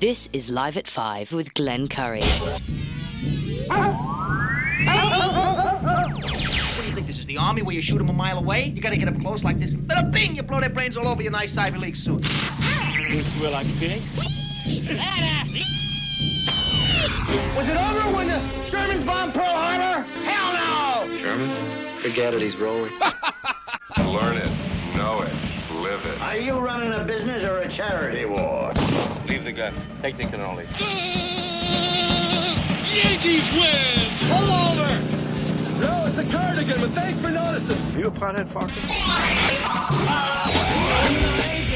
This is Live at 5 with Glenn Curry. What do you think this is, the army where you shoot them a mile away? You gotta get up close like this. Bada bing! You blow their brains all over your nice Ivy League suit. Well, I think. Was it over when the Germans bombed Pearl Harbor? Hell no! German? Forget it, he's rolling. Learn it, know it, live it. Are you running a business or a charity war? Leave the gun. Take the cannoli. Uh, Yankees win! Pull over! No, it's a cardigan, but thanks for noticing. You a pothead, Focker?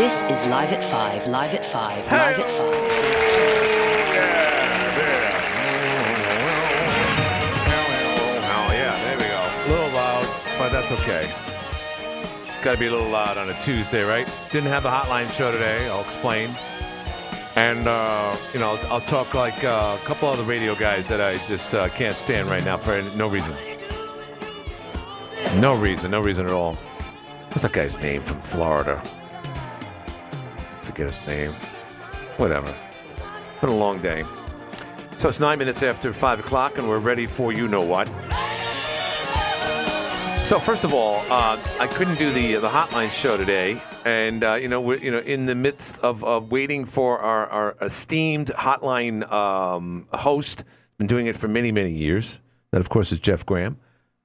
This is Live at 5, Live at 5, Live at 5. Oh, yeah, there we go. A little loud, but that's okay. Got to be a little loud on a Tuesday, right? Didn't have the hotline show today. I'll explain. And, uh, you know, I'll, I'll talk like uh, a couple other radio guys that I just uh, can't stand right now for no reason. No reason, no reason at all. What's that guy's name from Florida? Forget his name. Whatever. Been a long day. So it's nine minutes after five o'clock, and we're ready for you know what. So first of all, uh, I couldn't do the the hotline show today, and uh, you know we're you know in the midst of, of waiting for our, our esteemed hotline um, host. Been doing it for many many years. That of course is Jeff Graham.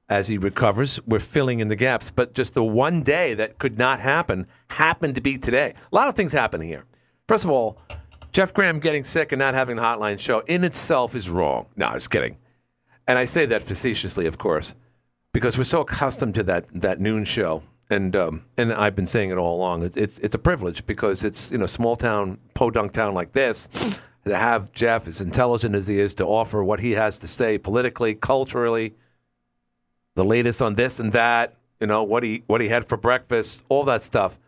As he recovers, we're filling in the gaps. But just the one day that could not happen happened to be today. A lot of things happen here. First of all, Jeff Graham getting sick and not having the hotline show in itself is wrong. No, I just kidding. And I say that facetiously, of course, because we're so accustomed to that that noon show, and um, and I've been saying it all along. It, it's it's a privilege because it's you know small town podunk town like this to have Jeff as intelligent as he is to offer what he has to say politically, culturally, the latest on this and that. You know what he what he had for breakfast, all that stuff.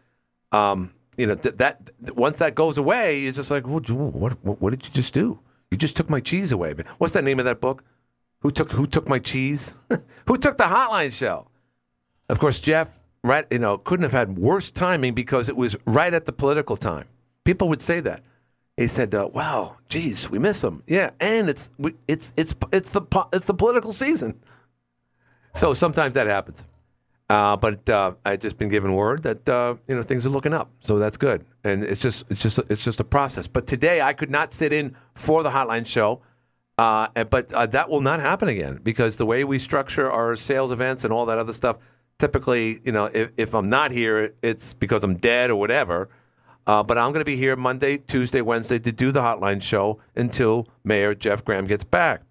Um, you know th- that th- once that goes away, it's just like what, what what did you just do? You just took my cheese away. What's that name of that book? Who took who took my cheese? who took the hotline show? Of course, Jeff, right? You know, couldn't have had worse timing because it was right at the political time. People would say that. He said, uh, "Wow, geez, we miss him." Yeah, and it's it's it's it's the it's the political season. So sometimes that happens. Uh, but uh, I've just been given word that uh, you know things are looking up, so that's good. And it's just it's just it's just a process. But today I could not sit in for the hotline show, uh, and- but uh, that will not happen again because the way we structure our sales events and all that other stuff, typically, you know, if, if I'm not here, it's because I'm dead or whatever. Uh, but I'm going to be here Monday, Tuesday, Wednesday to do the hotline show until Mayor Jeff Graham gets back.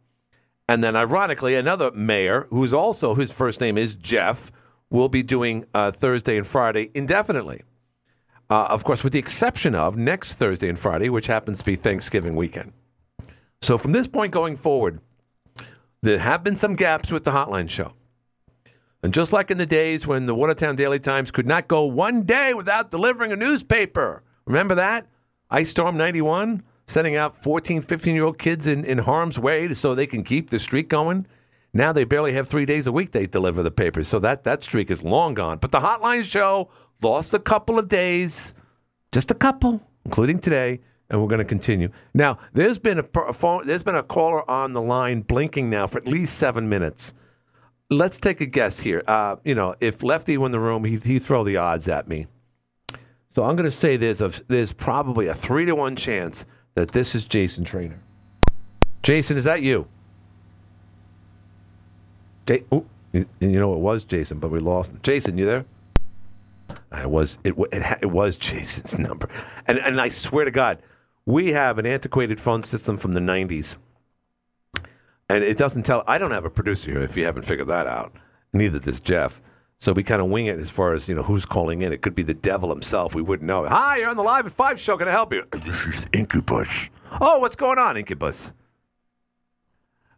And then, ironically, another mayor, who's also his first name is Jeff, will be doing uh, Thursday and Friday indefinitely. Uh, of course, with the exception of next Thursday and Friday, which happens to be Thanksgiving weekend. So, from this point going forward, there have been some gaps with the hotline show. And just like in the days when the Watertown Daily Times could not go one day without delivering a newspaper, remember that? Ice Storm 91, sending out 14, 15 year old kids in, in harm's way so they can keep the streak going. Now they barely have three days a week they deliver the papers. So that, that streak is long gone. But the hotline show lost a couple of days, just a couple, including today, and we're going to continue. Now, there's been a, phone, there's been a caller on the line blinking now for at least seven minutes. Let's take a guess here. Uh, you know, if Lefty in the room, he'd, he'd throw the odds at me. So I'm going to say there's a there's probably a three to one chance that this is Jason Trainer. Jason, is that you? Ja- Ooh, you, know it was Jason, but we lost. him. Jason, you there? It was it it, it was Jason's number, and and I swear to God, we have an antiquated phone system from the '90s, and it doesn't tell. I don't have a producer here. If you haven't figured that out, neither does Jeff. So we kind of wing it as far as you know who's calling in. It could be the devil himself. We wouldn't know. Hi, you're on the live at five show. Can I help you? This is Incubus. Oh, what's going on, Incubus?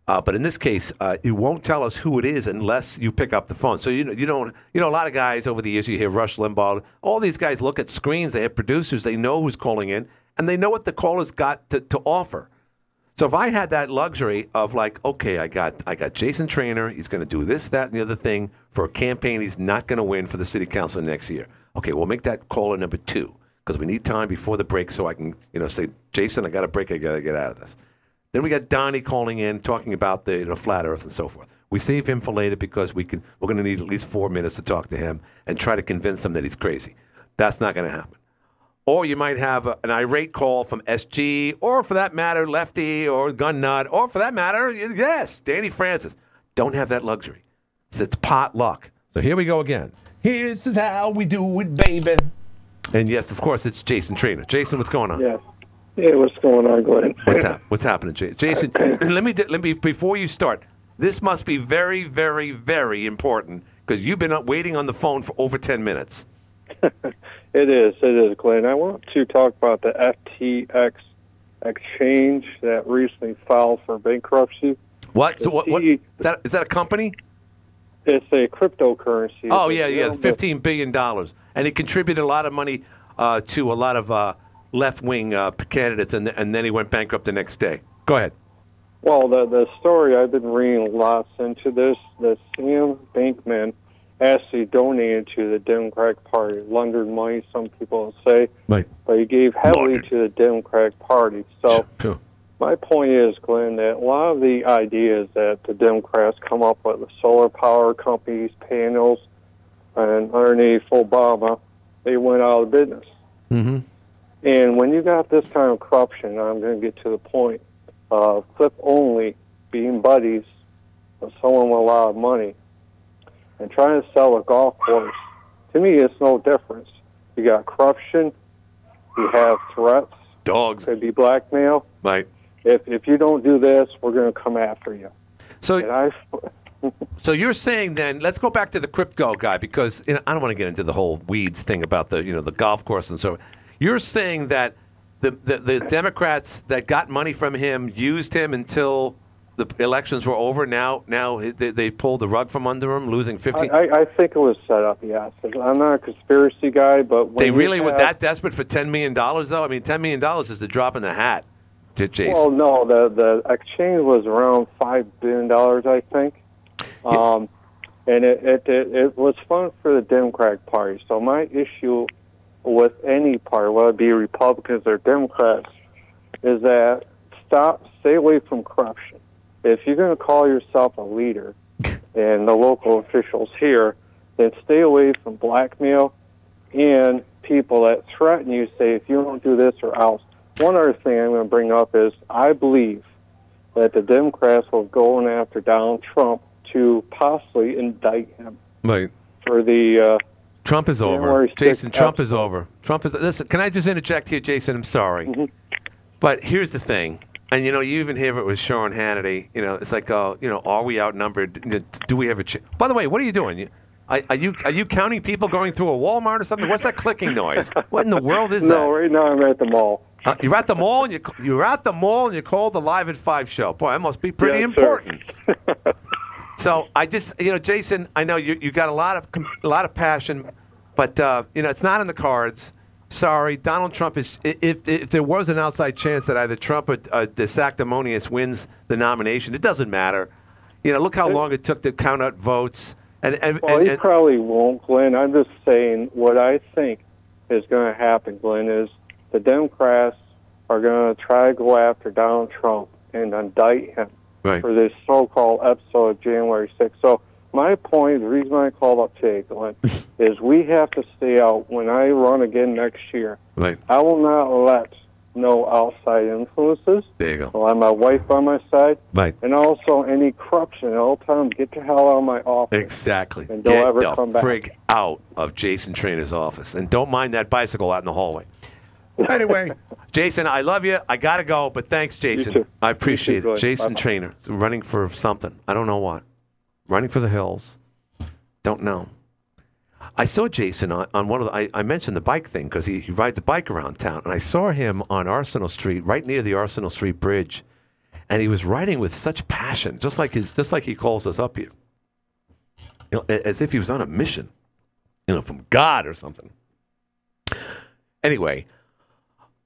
Uh, but in this case, uh, you won't tell us who it is unless you pick up the phone. So you know, you don't, you know, a lot of guys over the years, you hear Rush Limbaugh. All these guys look at screens. They have producers. They know who's calling in, and they know what the caller's got to, to offer. So if I had that luxury of like, okay, I got I got Jason Trainer. He's going to do this, that, and the other thing for a campaign he's not going to win for the city council next year. Okay, we'll make that caller number two because we need time before the break so I can, you know, say, Jason, I got a break. I got to get out of this. Then we got Donnie calling in, talking about the you know, flat Earth and so forth. We save him for later because we can. We're going to need at least four minutes to talk to him and try to convince him that he's crazy. That's not going to happen. Or you might have a, an irate call from SG, or for that matter, Lefty or Gun Nut, or for that matter, yes, Danny Francis. Don't have that luxury. So it's pot luck. So here we go again. Here's how we do it, baby. And yes, of course, it's Jason Trainer. Jason, what's going on? Yes. Hey, what's going on, Glenn? What's hap- What's happening, Jason? Jason, let me let me before you start. This must be very, very, very important because you've been waiting on the phone for over ten minutes. It is. It is, Glenn. I want to talk about the FTX exchange that recently filed for bankruptcy. What? So what? what is that is that a company? It's a cryptocurrency. Oh It's yeah, yeah, fifteen billion dollars, and he contributed a lot of money uh, to a lot of uh, left wing uh, candidates, and and then he went bankrupt the next day. Go ahead. Well, the the story I've been reading lots into this. The Sam Bankman actually donated to the Democratic Party, laundered money. Some people say, Right. but he gave heavily Laundered. to the Democratic Party. So. Sure. My point is, Glenn, that a lot of the ideas that the Democrats come up with, the solar power companies, panels, and underneath Obama, they went out of business. Mm-hmm. And when you got this kind of corruption, I'm going to get to the point of clip only being buddies with someone with a lot of money and trying to sell a golf course, to me, it's no difference. You got corruption, you have threats, Dogs. could be blackmail Right. if if you don't do this, we're going to come after you. So I, So you're saying then, let's go back to the crypto guy because you know, I don't want to get into the whole weeds thing about the you know the golf course and so. You're saying that the, the the Democrats that got money from him used him until the elections were over. Now now they, they pulled the rug from under him, losing I, fifteen. I, I think it was set up. Yes, I'm not a conspiracy guy, but they really were that desperate for ten million dollars though. I mean, ten million dollars is a drop in the hat to Jason. Well, no, the the exchange was around five billion dollars, I think. Um, and it, it it it was fun for the Democratic Party. So my issue with any party, whether it be Republicans or Democrats, is that stop, stay away from corruption. If you're going to call yourself a leader, and the local officials here, then stay away from blackmail and people that threaten you. Say if you don't do this or else. One other thing I'm going to bring up is I believe that the Democrats will go in after Donald Trump to possibly indict him Right. for the. Uh, Trump is over. January 6th Jason, Trump is over. Trump is. Listen, can I just interject here, Jason? I'm sorry, Mm-hmm. but here's the thing. And you know, you even hear it with Sean Hannity. You know, it's like, uh, you know, are we outnumbered? Do we have a? Ch- By the way, what are you doing? You, are, are you are you counting people going through a Walmart or something? What's that clicking noise? What in the world is no, that? No, right now I'm at the mall. Uh, you're at the mall and you you're at the mall and you called the Live at Five show. Boy, that must be pretty sir. important. So I just, you know, Jason, I know you you got a lot of a lot of passion, but uh, you know it's not in the cards. Sorry, Donald Trump is. If if there was an outside chance that either Trump or uh, DeSanctimonious wins the nomination, it doesn't matter. You know, look how long it took to count out votes. And and, Well, and, he probably won't, Glenn. I'm just saying what I think is going to happen, Glenn, is the Democrats are going to try to go after Donald Trump and indict him Right. for this so-called episode of January 6th. So my point, the reason I called up Glenn, is we have to stay out. When I run again next year, right I will not let no outside influences. there you go. I'll have my wife by my side, Right. and also any corruption. I'll tell them, get the hell out of my office. Exactly. And don't Get ever the come back. frig out of Jason Trainer's office, and don't mind that bicycle out in the hallway. Anyway, Jason, I love you. I gotta go, but thanks, Jason. I appreciate it. Jason Bye-bye. Trainer, running for something. I don't know what. Running for the hills. Don't know. I saw Jason on, on one of the. I, I mentioned the bike thing because he, he rides a bike around town, and I saw him on Arsenal Street, right near the Arsenal Street Bridge, and he was riding with such passion, just like his, just like he calls us up here, you know, as if he was on a mission, you know, from God or something. Anyway,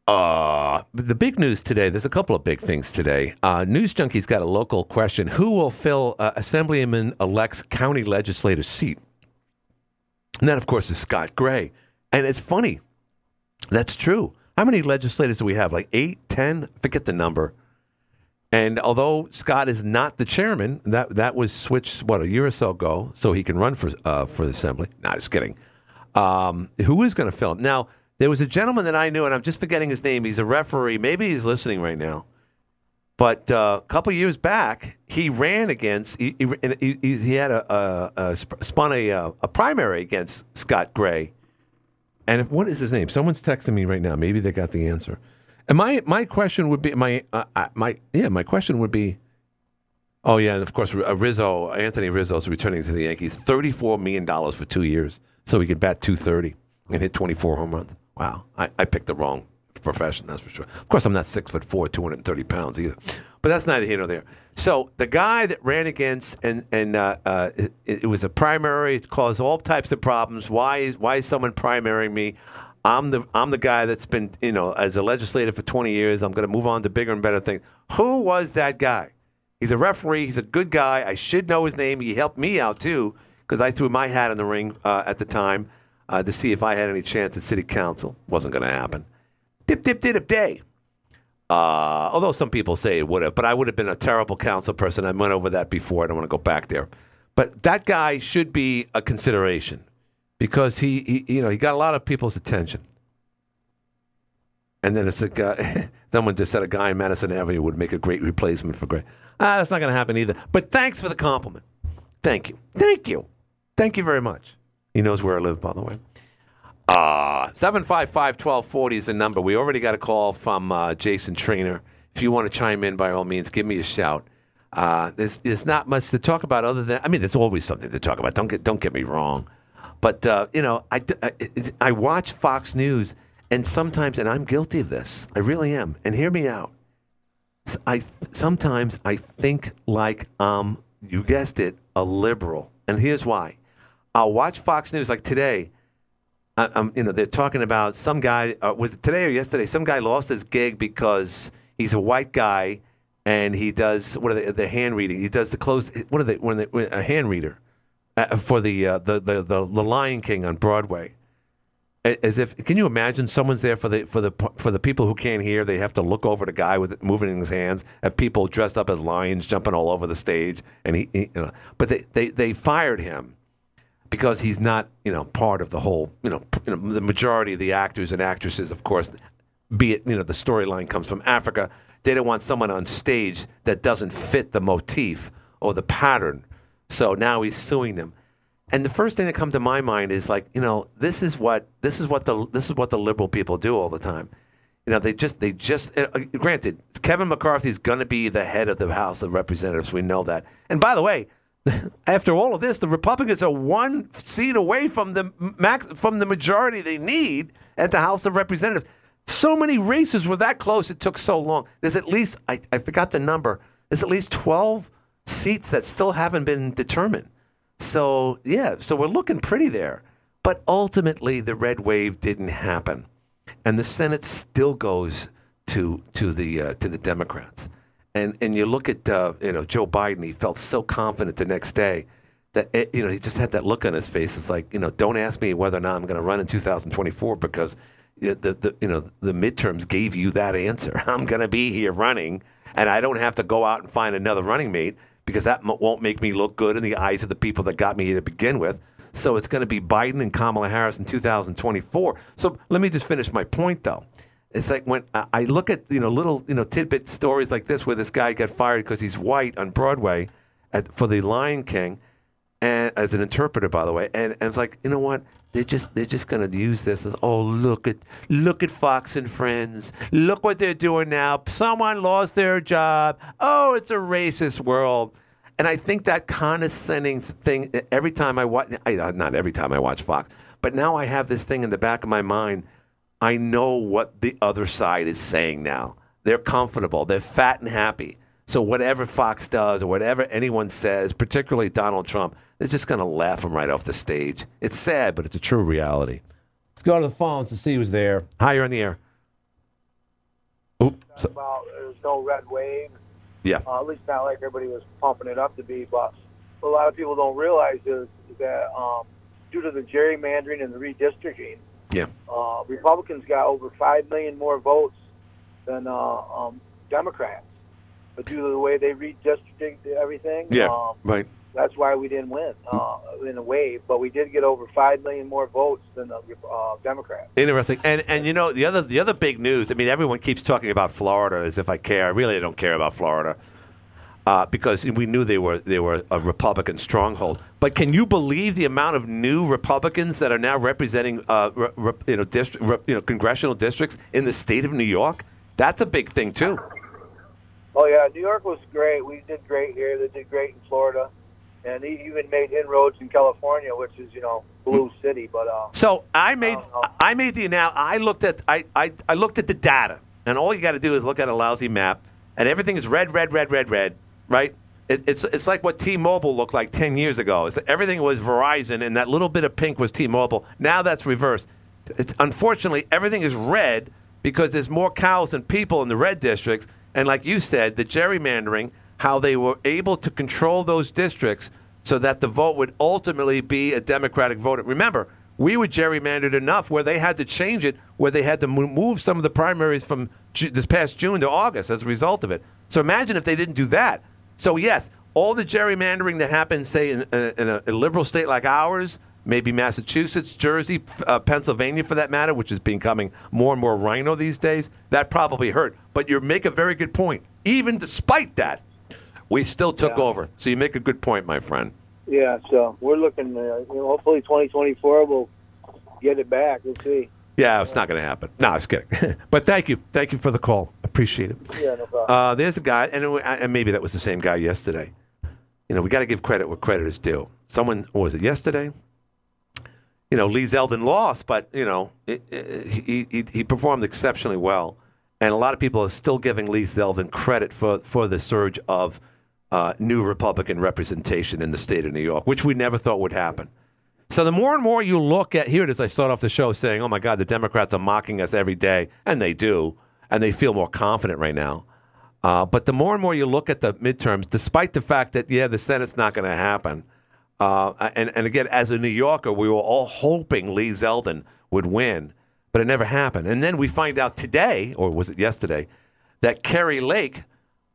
uh, the big news today, there's a couple of big things today. Uh, news Junkie's got a local question. Who will fill uh, Assemblyman elect's county legislator seat? And that, of course, is Scott Gray. And it's funny. That's true. How many legislators do we have? Like eight, ten? Forget the number. And although Scott is not the chairman, that that was switched what a year or so ago, so he can run for uh, for the assembly. Not just kidding. Um, who is going to fill him now? There was a gentleman that I knew, and I'm just forgetting his name. He's a referee. Maybe he's listening right now. But uh, a couple years back, he ran against. He, he, he, he had a, a, a spun a, uh, a primary against Scott Gray. And if, what is his name? Someone's texting me right now. Maybe they got the answer. And my my question would be my uh, uh, my yeah my question would be. Oh yeah, and of course uh, Rizzo Anthony Rizzo is returning to the Yankees. Thirty four million dollars for two years, so he could bat two thirty and hit twenty four home runs. Wow, I, I picked the wrong profession, that's for sure. Of course, I'm not six foot four, two hundred and thirty pounds either, but that's neither here nor there. So the guy that ran against and and uh, uh, it, it was a primary. It caused all types of problems. Why is why is someone primarying me? I'm the I'm the guy that's been you know as a legislator for 20 years. I'm going to move on to bigger and better things. Who was that guy? He's a referee. He's a good guy. I should know his name. He helped me out too because I threw my hat in the ring uh, at the time uh, to see if I had any chance at city council. Wasn't going to happen. Dip dip dip dip day. Uh, although some people say it would have, but I would have been a terrible council person. I went over that before. I don't want to go back there. But that guy should be a consideration because he, he, you know, he got a lot of people's attention. And then it's a guy. Someone just said a guy in Madison Avenue would make a great replacement for Gray. Ah, that's not going to happen either. But thanks for the compliment. Thank you. Thank you. Thank you very much. He knows where I live, by the way. Uh, 755 1240 is the number. We already got a call from uh, Jason Trainer. If you want to chime in, by all means, give me a shout. Uh, there's, there's not much to talk about other than, I mean, there's always something to talk about. Don't get, don't get me wrong. But, uh, you know, I, I, I watch Fox News, and sometimes, and I'm guilty of this, I really am. And hear me out. I sometimes I think like um you guessed it a liberal, and here's why. I'll watch Fox News like today. I, I'm, you know, they're talking about some guy. Uh, was it today or yesterday? Some guy lost his gig because he's a white guy, and he does what are they, the hand reading? He does the closed. What are they? When they, when- a hand reader uh, for the, uh, the the the the Lion King on Broadway. As if, can you imagine someone's there for the for the for the people who can't hear? They have to look over the guy with it moving in his hands at people dressed up as lions jumping all over the stage, and he, he you know, but they, they they fired him because he's not you know part of the whole you know, you know the majority of the actors and actresses, of course, be it you know the storyline comes from Africa. They don't want someone on stage that doesn't fit the motif or the pattern. So now he's suing them. And the first thing that comes to my mind is like, you know, this is what this is what the this is what the liberal people do all the time. You know, they just they just uh, uh, granted Kevin McCarthy's going to be the head of the House of Representatives. We know that. And by the way, after all of this, the Republicans are one seat away from the max from the majority they need at the House of Representatives. So many races were that close. It took so long. There's at least I, I forgot the number. There's at least twelve seats that still haven't been determined. So yeah, so we're looking pretty there. But ultimately, the red wave didn't happen, and the Senate still goes to to the uh, to the Democrats. And and you look at uh, you know Joe Biden. He felt so confident the next day that it, you know he just had that look on his face. It's like you know don't ask me whether or not I'm going to run in 2024 because the, the you know the midterms gave you that answer. I'm going to be here running, and I don't have to go out and find another running mate because that m- won't make me look good in the eyes of the people that got me here to begin with. So it's going to be Biden and Kamala Harris in 2024. So let me just finish my point though. It's like when I look at you know little you know tidbit stories like this where this guy got fired because he's white on Broadway at, for the Lion King, and as an interpreter, by the way, and, and it's like you know what they're just they're just gonna use this as oh look at look at Fox and Friends, look what they're doing now. Someone lost their job. Oh, it's a racist world. And I think that condescending thing every time I watch, not every time I watch Fox, but now I have this thing in the back of my mind. I know what the other side is saying now. They're comfortable. They're fat and happy. So whatever Fox does or whatever anyone says, particularly Donald Trump, they're just going to laugh him right off the stage. It's sad, but it's a true reality. Let's go to the phones to see who's there. Hi, you're on the air. Oop. About there's no red wave. yeah. Uh, at least not like everybody was pumping it up to be. But what a lot of people don't realize is that um, due to the gerrymandering and the redistricting, Yeah. uh, Republicans got over five million more votes than uh, um, Democrats. But due to the way they redistricted everything, Yeah. um, Right. that's why we didn't win uh, in a wave. But we did get over five million more votes than the uh, Democrats. Interesting. And and you know the other the other big news. I mean, everyone keeps talking about Florida as if I care. I really don't care about Florida uh, because we knew they were they were a Republican stronghold. But can you believe the amount of new Republicans that are now representing uh, re, re, you know district re, you know congressional districts in the state of New York? That's a big thing too. Oh yeah, New York was great. We did great here. They did great in Florida, and he even made inroads in California, which is you know blue city. But uh, So I made I made the now I looked at I, I, I looked at the data, and all you got to do is look at a lousy map, and everything is red, red, red, red, red, right? It, it's it's like what T-Mobile looked like ten years ago. It's, everything was Verizon, and that little bit of pink was T-Mobile. Now that's reversed. It's unfortunately everything is red because there's more cows than people in the red districts, and like you said, the gerrymandering, how they were able to control those districts so that the vote would ultimately be a Democratic vote. Remember, we were gerrymandered enough where they had to change it, where they had to move some of the primaries from this past June to August as a result of it. So imagine if they didn't do that. So yes, all the gerrymandering that happens, say in, in, in a, a liberal state like ours, maybe Massachusetts, Jersey, uh, Pennsylvania, for that matter, which is becoming more and more rhino these days, that probably hurt. But you make a very good point. Even despite that, we still took Yeah. over. So you make a good point, my friend. yeah, so we're looking. Uh, you know, hopefully 2024 will get it back. We'll see. Yeah, it's not going to happen. No, I was kidding. but thank you. Thank you for the call. Appreciate it. Yeah, no problem. Uh, there's a guy, and, it- and maybe that was the same guy yesterday. You know, we got to give credit where credit is due. Someone, was it, yesterday? You know, Lee Zeldin lost, but, you know, it, it, he, he, he performed exceptionally well. And a lot of people are still giving Lee Zeldin credit for, for the surge of uh, new Republican representation in the state of New York, which we never thought would happen. So the more and more you look at here it is, I start off the show saying, "Oh my God, the Democrats are mocking us every day," and they do, and they feel more confident right now. Uh, but the more and more you look at the midterms, despite the fact that yeah, the Senate's not going to happen, uh, and and again, as a New Yorker, we were all hoping Lee Zeldin would win, but it never happened. And then we find out today, or was it yesterday, that Kari Lake,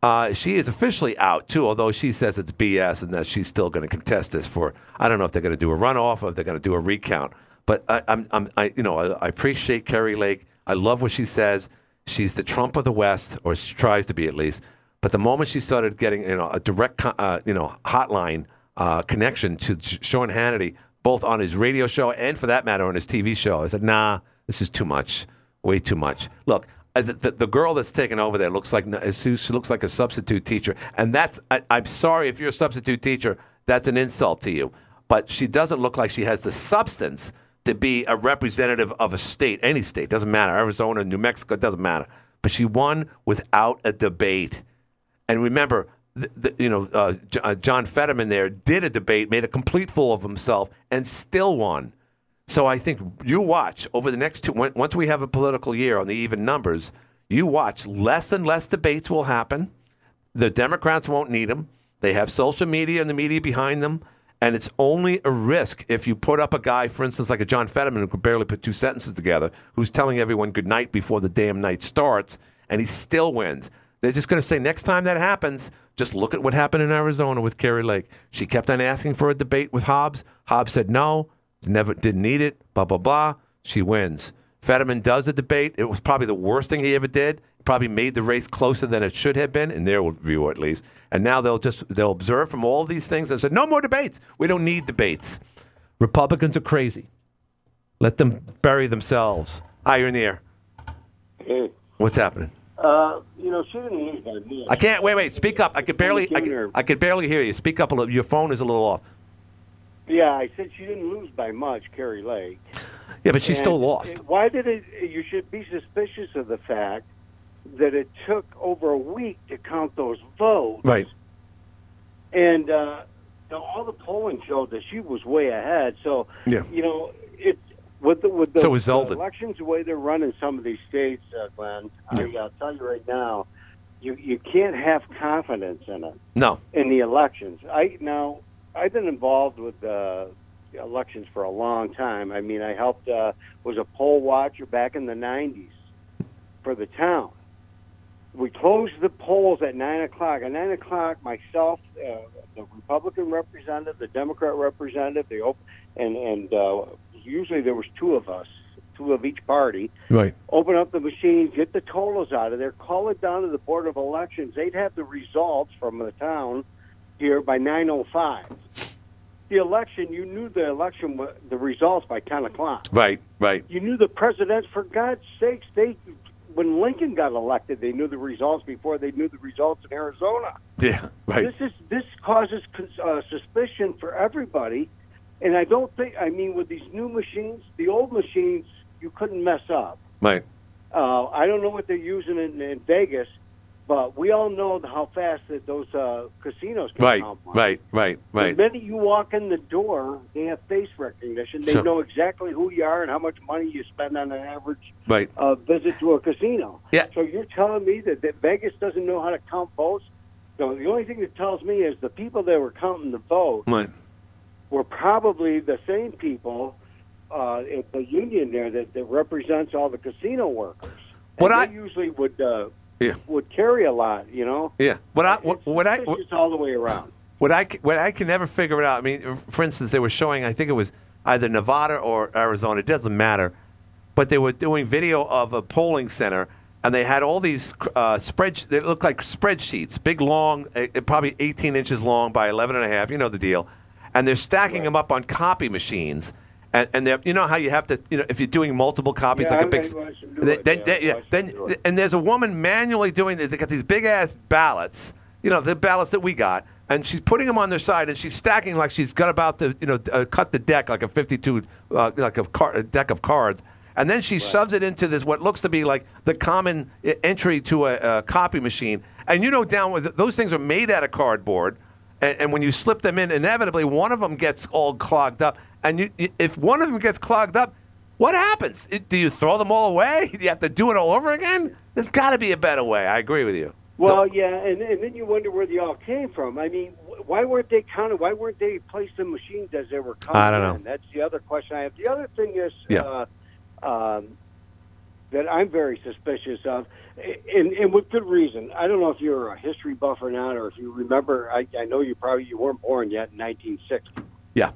uh, she is officially out too, although she says it's BS and that she's still going to contest this for. I don't know if they're going to do a runoff or if they're going to do a recount. But I, I'm, I'm, I, you know, I, I appreciate Kari Lake. I love what she says. She's the Trump of the West, or she tries to be at least. But the moment she started getting, you know, a direct, uh, you know, hotline uh, connection to Sean Hannity, both on his radio show and, for that matter, on his TV show, I said, "Nah, this is too much, way too much." Look, uh, the, the, the girl that's taken over there looks like she looks like a substitute teacher, and that's. I, I'm sorry if you're a substitute teacher, that's an insult to you. But she doesn't look like she has the substance to be a representative of a state, any state, doesn't matter, Arizona, New Mexico, doesn't matter. But she won without a debate. And remember, the, the, you know, uh, J- uh, John Fetterman there did a debate, made a complete fool of himself, and still won. So I think you watch over the next two. on- Once we have a political year on the even numbers, you watch less and less debates will happen. The Democrats won't need them. They have social media and the media behind them. And it's only a risk if you put up a guy, for instance, like a John Fetterman who could barely put two sentences together, who's telling everyone good night before the damn night starts, and he still wins. They're just going to say next time that happens, just look at what happened in Arizona with Kari Lake. She kept on asking for a debate with Hobbs. Hobbs said no, never didn't need it. Blah blah blah. She wins. Fetterman does a debate. It was probably the worst thing he ever did. Probably made the race closer than it should have been, in their view at least. And now they'll just they'll observe from all these things and say, no more debates. We don't need debates. Republicans are crazy. Let them bury themselves. Hi, you're in the air. Hey, What's happening? uh, you know, she didn't lose by much. I can't. Wait, wait. Speak up. I could barely. I could, I could barely hear you. Speak up a little. Your phone is a little off. Yeah, I said she didn't lose by much, Kari Lake. Yeah, but she And still lost. Why did it? You should be suspicious of the fact that it took over a week to count those votes. Right. And uh, all the polling showed that she was way ahead. So, Yeah. you know, it with the with the, So the elections the way they're running some of these states, uh, Glenn. I, I'll tell you right now, you you can't have confidence in it No. in the elections. I now I've been involved with uh, elections for a long time. I mean, I helped uh, was a poll watcher back in the '90s for the town. We closed the polls at nine o'clock. At nine o'clock, myself, uh, the Republican representative, the Democrat representative, the op- and and uh, usually there was two of us, two of each party Right. open up the machine, get the totals out of there, call it down to the Board of Elections. They'd have the results from the town here by 9.05. The election, you knew the election, the results by 10 o'clock. Right. Right. You knew the presidents, for God's sakes, they, when Lincoln got elected, they knew the results before they knew the results in Arizona. Yeah. Right. This is this causes uh, suspicion for everybody, and I don't think. I mean, with these new machines, the old machines, you couldn't mess up. Right. Uh, I don't know what they're using in, in Vegas, but we all know how fast that those uh, casinos can Right. count money. Right. Right. The Right. minute you walk in the door, they have face recognition. They Sure. know exactly who you are and how much money you spend on an average Right. uh, visit to a casino. Yeah. So you're telling me that, that Vegas doesn't know how to count votes? So the only thing that tells me is the people that were counting the vote Right. were probably the same people uh, at the union there that, that represents all the casino workers. What And I- usually would uh, Yeah. would carry a lot, you know. Yeah. What I what, what I It's all the way around. What I, what I can never figure it out. I mean, for instance, they were showing. I think it was either Nevada or Arizona. It doesn't matter, but they were doing video of a polling center, and they had all these uh, spread. They looked like spreadsheets, big, long, uh, probably 18 inches long by 11 and a half. You know the deal. And they're stacking them up on copy machines. And, and you know how you have to, you know, if you're doing multiple copies, Yeah, like a big, I watched them do then, then, yeah, then- yeah, then and there's a woman manually doing it. They got these big ass ballots, you know, the ballots that we got, and she's putting them on their side, and she's stacking like she's got about to, you know, uh, cut the deck like a 52, uh, like a, car, a deck of cards, and then she shoves it into this what looks to be like the common entry to a, a copy machine, and you know, down with those things are made out of cardboard. And, and when you slip them in, inevitably one of them gets all clogged up. And you, if one of them gets clogged up, what happens? It- do you throw them all away? Do you have to do it all over again? There's got to be a better way. I agree with you. Well, yeah, and, and then you wonder where they all came from. I mean, why weren't they counted? Why weren't they placed in machines as they were coming I don't know. in? That's the other question I have. The other thing is Yeah. uh, um, that I'm very suspicious of, and, and with good reason. I don't know if you're a history buff or not, or if you remember. I, I know you probably you weren't born yet in 1960. Yeah.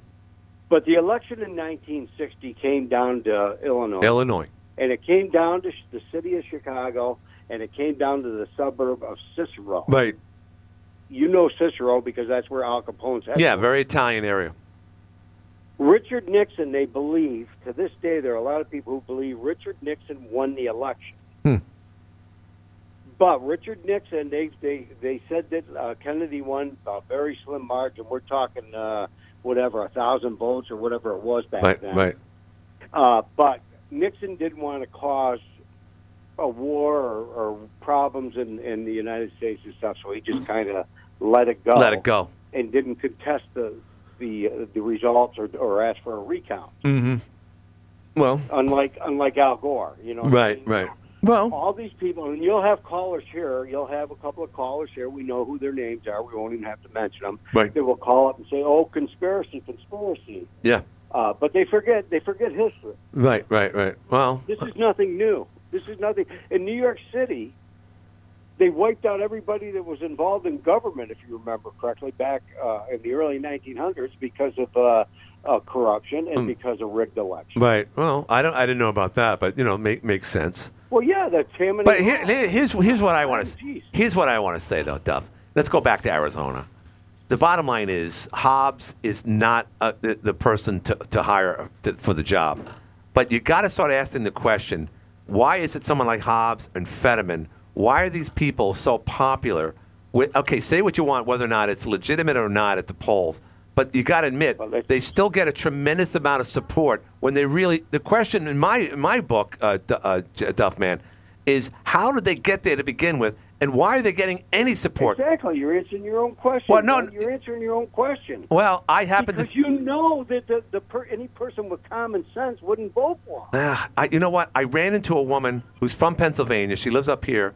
But the election in 1960 came down to Illinois Illinois. and it came down to the city of Chicago, and it came down to the suburb of Cicero. Right. You know Cicero because that's where Al Capone's head. Yeah, very Italian area. Richard Nixon, they believe to this day, there are a lot of people who believe Richard Nixon won the election. Hmm. But Richard Nixon, they they they said that uh, Kennedy won a very slim margin. We're talking uh, whatever a thousand votes or whatever it was back Right, then. right. Uh, but Nixon didn't want to cause a war or, or problems in, in the United States and stuff, so he just kind of let it go. Let it go. and didn't contest the the uh, the results or, or ask for a recount. Mm-hmm. Well, Unlike unlike Al Gore, you know. what I right, mean? right. Well, All these people, and you'll have callers here. You'll have a couple of callers here. We know who their names are. We won't even have to mention them. Right. They will call up and say, "Oh, conspiracy, conspiracy," yeah. uh, but they forget they forget history. Right, right, right. Well, This is nothing new. This is nothing. In New York City, they wiped out everybody that was involved in government, if you remember correctly, back uh, in the early 1900s because of uh, uh, corruption and Mm. because of rigged elections. right. Well, I don't. I didn't know about that, but you know, make makes sense. Well, yeah, that's him. And But here, here- here's here's what I want to here's what I want to say though, Duff. Let's go back to Arizona. The bottom line is Hobbs is not uh, the, the person to, to hire to, for the job, but you got to start asking the question: Why is it someone like Hobbs and Fetterman? Why are these people so popular? With, okay, say what you want, whether or not it's legitimate or not at the polls, but you got to admit they- still get a tremendous amount of support when they really. The question in my in my book, uh, D- uh, Duff man, is how did they get there to begin with, and why are they getting any support? Exactly. You're answering your own question. Well, no- Glenn. you're answering your own question. Well, I happen because to. you know that the, the per, any person with common sense wouldn't vote for him. Ah, I, you know what? I ran into a woman who's from Pennsylvania. She lives up here.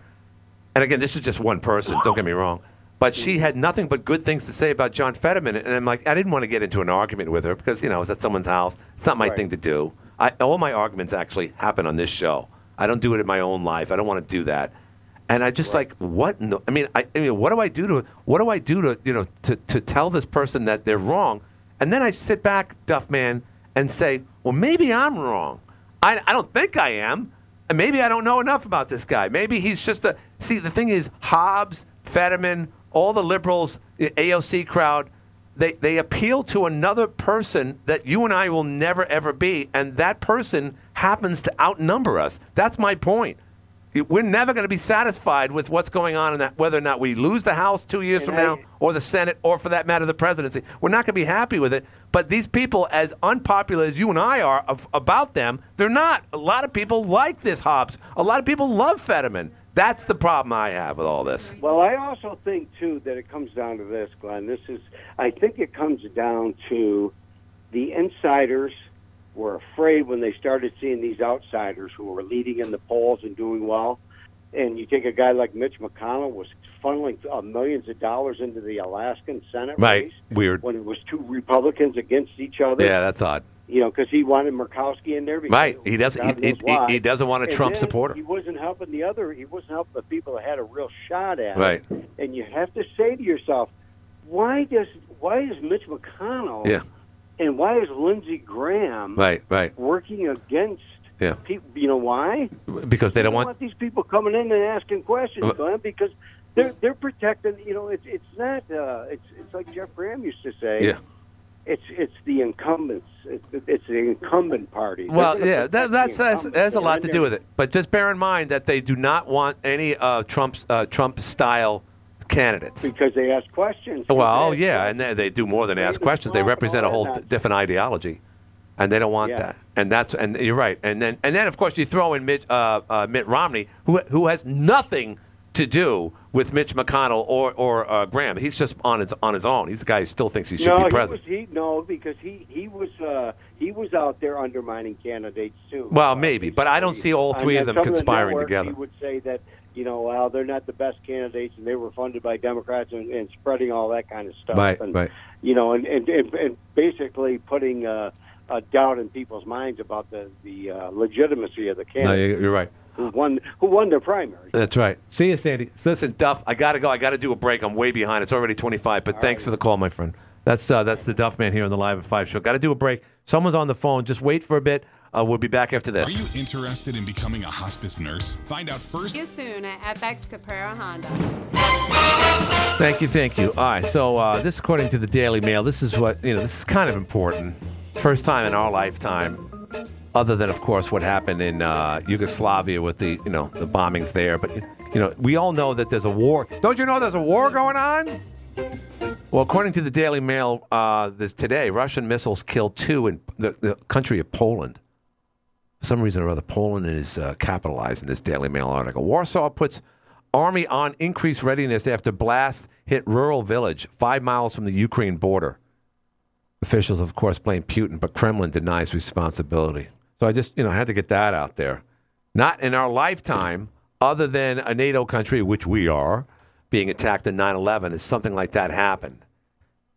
And again, this is just one person, don't get me wrong. But she had nothing but good things to say about John Fetterman. And I'm like, I didn't want to get into an argument with her because, you know, it's at someone's house. It's not my Right. thing to do. I, all my arguments actually happen on this show. I don't do it in my own life. I don't want to do that. And I just like, what? in the- I mean, I, I mean, what do I do to, what do I do to, you know, to, to tell this person that they're wrong? And then I sit back, Duff Man, and say, well, maybe I'm wrong. I, I don't think I am. And maybe I don't know enough about this guy. Maybe he's just a. See, the thing is, Hobbs, Fetterman, all the liberals, the AOC crowd, they, they appeal to another person that you and I will never, ever be. And that person happens to outnumber us. That's my point. We're never going to be satisfied with what's going on in that, whether or not we lose the House two years from now, or the Senate, or for that matter, the presidency. We're not going to be happy with it. But these people, as unpopular as you and I are of, about them, they're not. A lot of people like this Hobbs. A lot of people love Fetterman. That's the problem I have with all this. Well, I also think too that it comes down to this, Glenn. This is, I think it comes down to the insiders were afraid when they started seeing these outsiders who were leading in the polls and doing well. And you take a guy like Mitch McConnell was funneling uh, millions of dollars into the Alaskan Senate Right. race Weird. when it was two Republicans against each other. Yeah, that's odd. You know, because he wanted Murkowski in there. Because Right. He doesn't. He, he, he doesn't want a And Trump supporter. He wasn't helping the other. He wasn't helping the people that had a real shot at Right. it. And you have to say to yourself, why does why is Mitch McConnell Yeah. and why is Lindsey Graham Right. Right. working against Yeah. people? You know why? Because they don't You want. these people coming in and asking questions, Glenn, because they're they're protecting. You know, it's it's not. Uh, it's it's like Jeff Graham used to say. Yeah. It's it's the incumbents. It's, it's the incumbent party. Well, yeah, that, that's that's has a lot to do with it. But just bear in mind that they do not want any uh, Trump's uh, Trump style candidates. because they ask questions. Well, They yeah, and they, they do more than ask questions. They represent a whole d- different ideology, and they don't want Yeah. that. And that's and you're right. And then and then of course you throw in Mitt, uh, uh, Mitt Romney, who who has nothing to do with Mitch McConnell or or uh, Graham. He's just on his on his own. He's the guy who still thinks he should no, be president. He was, he, no, because he he was uh, he was out there undermining candidates too. Well, maybe, but I don't see all three of them the conspiring networks, together. He would say that you know, well, they're not the best candidates, and they were funded by Democrats, and, and spreading all that kind of stuff. Right, and, right. You know, and and, and, basically putting uh, a doubt in people's minds about the the uh, legitimacy of the candidate you- you're right. Who won who won their primary. That's right. See you, Sandy. Listen, Duff, I got to go. I got to do a break. I'm way behind. It's already 25, but thanks for the call, my friend. That's uh, that's the Duff Man here on the Live at 5 show. Got to do a break. Someone's on the phone. Just wait for a bit. Uh, we'll be back after this. Are you interested in becoming a hospice nurse? Find out first. See you soon at FX Caprara Honda. Thank you, thank you. All right, so uh, this, according to the Daily Mail, this is what you know. This is kind of important. First time in our lifetime, other than of course what happened in uh, Yugoslavia with the you know the bombings there. But you know, we all know that there's a war. Don't you know there's a war going on? Well, according to the Daily Mail, uh, this today, Russian missiles killed two in the, the country of Poland. For some reason or other, Poland is uh, capitalized in this Daily Mail article. Warsaw puts army on increased readiness after blast hit rural village five miles from the Ukraine border. Officials, of course, blame Putin, but Kremlin denies responsibility. So I just, you know, had to get that out there. Not in our lifetime, other than a NATO country, which we are, being attacked in 9 11, has something like that happened.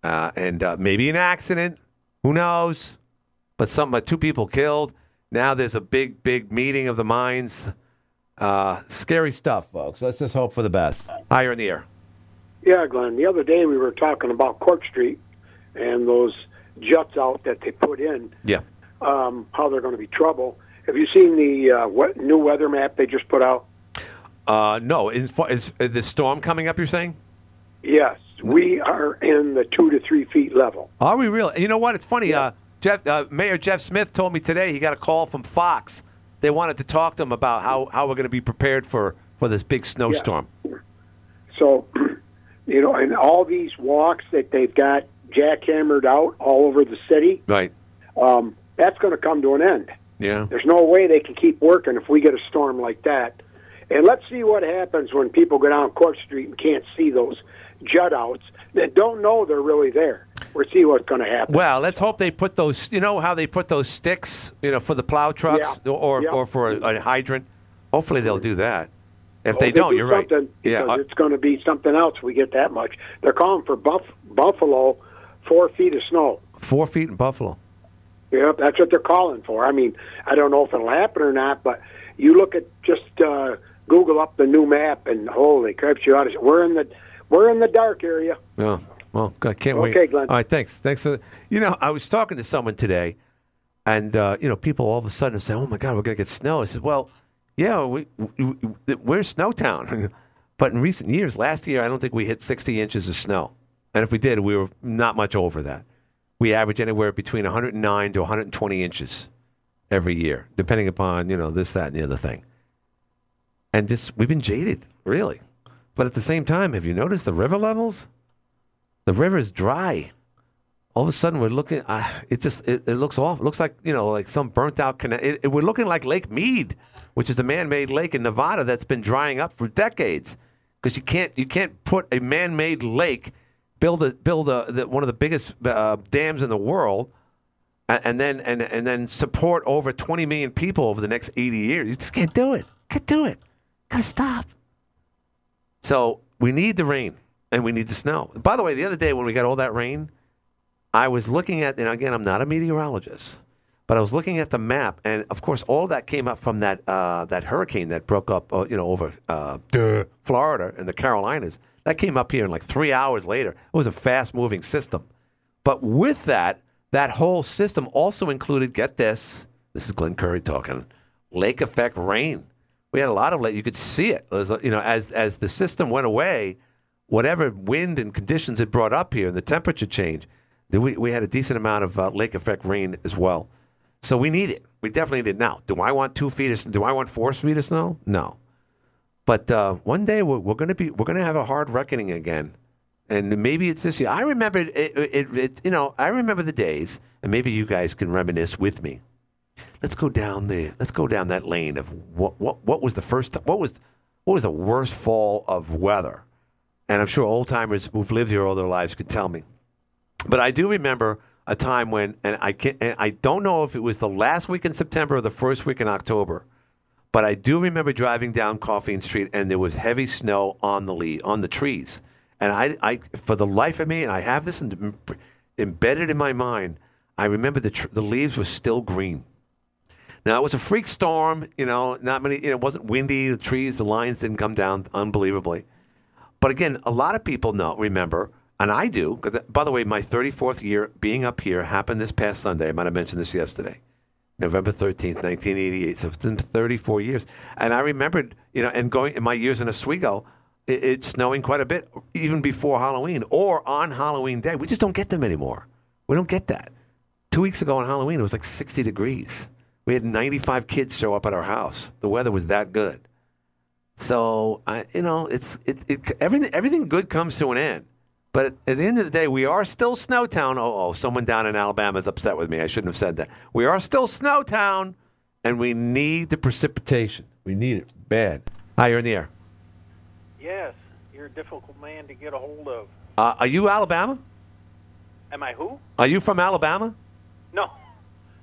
Uh, and uh, maybe an accident. Who knows? But some, uh, two people killed. Now there's a big, big meeting of the minds. Uh, scary stuff, folks. Let's just hope for the best. Hi, you're in the air. Yeah, Glenn. The other day we were talking about Court Street and those juts out that they put in. Yeah. Um, how they're going to be trouble. Have you seen the uh, new weather map they just put out? Uh, no, is, is, is the storm coming up, you're saying? Yes, we are in the two to three feet level. Are we really? You know what? It's funny. Uh, Jeff, uh, Mayor Jeff Smith told me today he got a call from Fox. They wanted to talk to him about how, how we're going to be prepared for, for this big snowstorm. So, you know, and all these walks that they've got jackhammered out all over the city, Right. um, that's going to come to an end. Yeah. There's no way they can keep working if we get a storm like that. And let's see what happens when people go down Court Street and can't see those jut outs that don't know they're really there. We'll see what's going to happen. Well, let's hope they put those. You know how they put those sticks, you know, for the plow trucks Yeah. or Yeah. or for a, a hydrant. Hopefully they'll do that. If Well, they don't, do you're right. Yeah, uh, it's going to be something else. We get that much. They're calling for buff, Buffalo four feet of snow. four feet in Buffalo. Yep, that's what they're calling for. I mean, I don't know if it'll happen or not, but you look at just uh, Google up the new map, and holy crap, you ought to. We're in the we're in the dark area. Yeah. Well, I can't wait. Okay, Glenn. All right, thanks. Thanks for. You know, I was talking to someone today, and uh, you know, people all of a sudden say, "Oh my God, we're gonna get snow." I said, "Well, yeah, we, we, we- we're Snowtown, but in recent years, last year, I don't think we hit 60 inches of snow, and if we did, we were not much over that. We average anywhere between 109 to 120 inches every year, depending upon you know this, that, and the other thing. And just we've been jaded, really. But at the same time, have you noticed the river levels? The river is dry. All of a sudden, we're looking. Uh, it just it, it looks off. It looks like you know, like some burnt out canal. It, it- we're looking like Lake Mead, which is a man-made lake in Nevada that's been drying up for decades. Because you can't you can't put a man-made lake, build a build a the, one of the biggest uh, dams in the world, and, and then and and then support over 20 million people over the next 80 years. You just can't do it. Can't do it. Gotta stop. So we need the rain and we need the snow. By the way, the other day when we got all that rain, I was looking at, and again, I'm not a meteorologist, but I was looking at the map, and of course, all that came up from that uh, that hurricane that broke up, uh, you know, over uh, Florida and the Carolinas. That came up here in like three hours later. It was a fast moving system. But with that, that whole system also included, get this, this is Glenn Curry talking, lake effect rain. We had a lot of lake. You could see it. It was, you know, as as the system went away, whatever wind and conditions it brought up here and the temperature change, we, we had a decent amount of uh, lake effect rain as well. So we need it. We definitely need it now. Do I want two feet of Do I want four feet of snow? No. But uh, one day we're, we're going to be we're going to have a hard reckoning again, and maybe it's this year. I remember it, it, it. You know, I remember the days, and maybe you guys can reminisce with me. Let's go down there. Let's go down that lane of what what what was the first what was what was the worst fall of weather, and I'm sure old timers who've lived here all their lives could tell me. But I do remember a time when, and I can and I don't know if it was the last week in September or the first week in October, but I do remember driving down Coffeen Street and there was heavy snow on the le- on the trees, and I, I for the life of me, and I have this in, embedded in my mind, I remember the tr- the leaves were still green. Now it was a freak storm, you know, not many, you know, it wasn't windy. The trees, the lines didn't come down unbelievably. But again, a lot of people know, remember, and I do, because by the way, my 34th year being up here happened this past Sunday. I might have mentioned this yesterday, November 13th, 1988. So it's been 34 years. And I remembered, you know, and going in my years in Oswego, it, it's snowing quite a bit, even before Halloween or on Halloween day. We just don't get them anymore. We don't get that. Two weeks ago on Halloween, it was like 60 degrees. We had 95 kids show up at our house. The weather was that good. So I, you know, it's it, it everything everything good comes to an end. But at the end of the day, we are still Snowtown. Oh, oh, someone down in Alabama is upset with me. I shouldn't have said that. We are still Snowtown, and we need the precipitation. We need it bad. Hi, you're in the air. Yes, you're a difficult man to get a hold of. Uh, are you Alabama? Am I who? Are you from Alabama? No,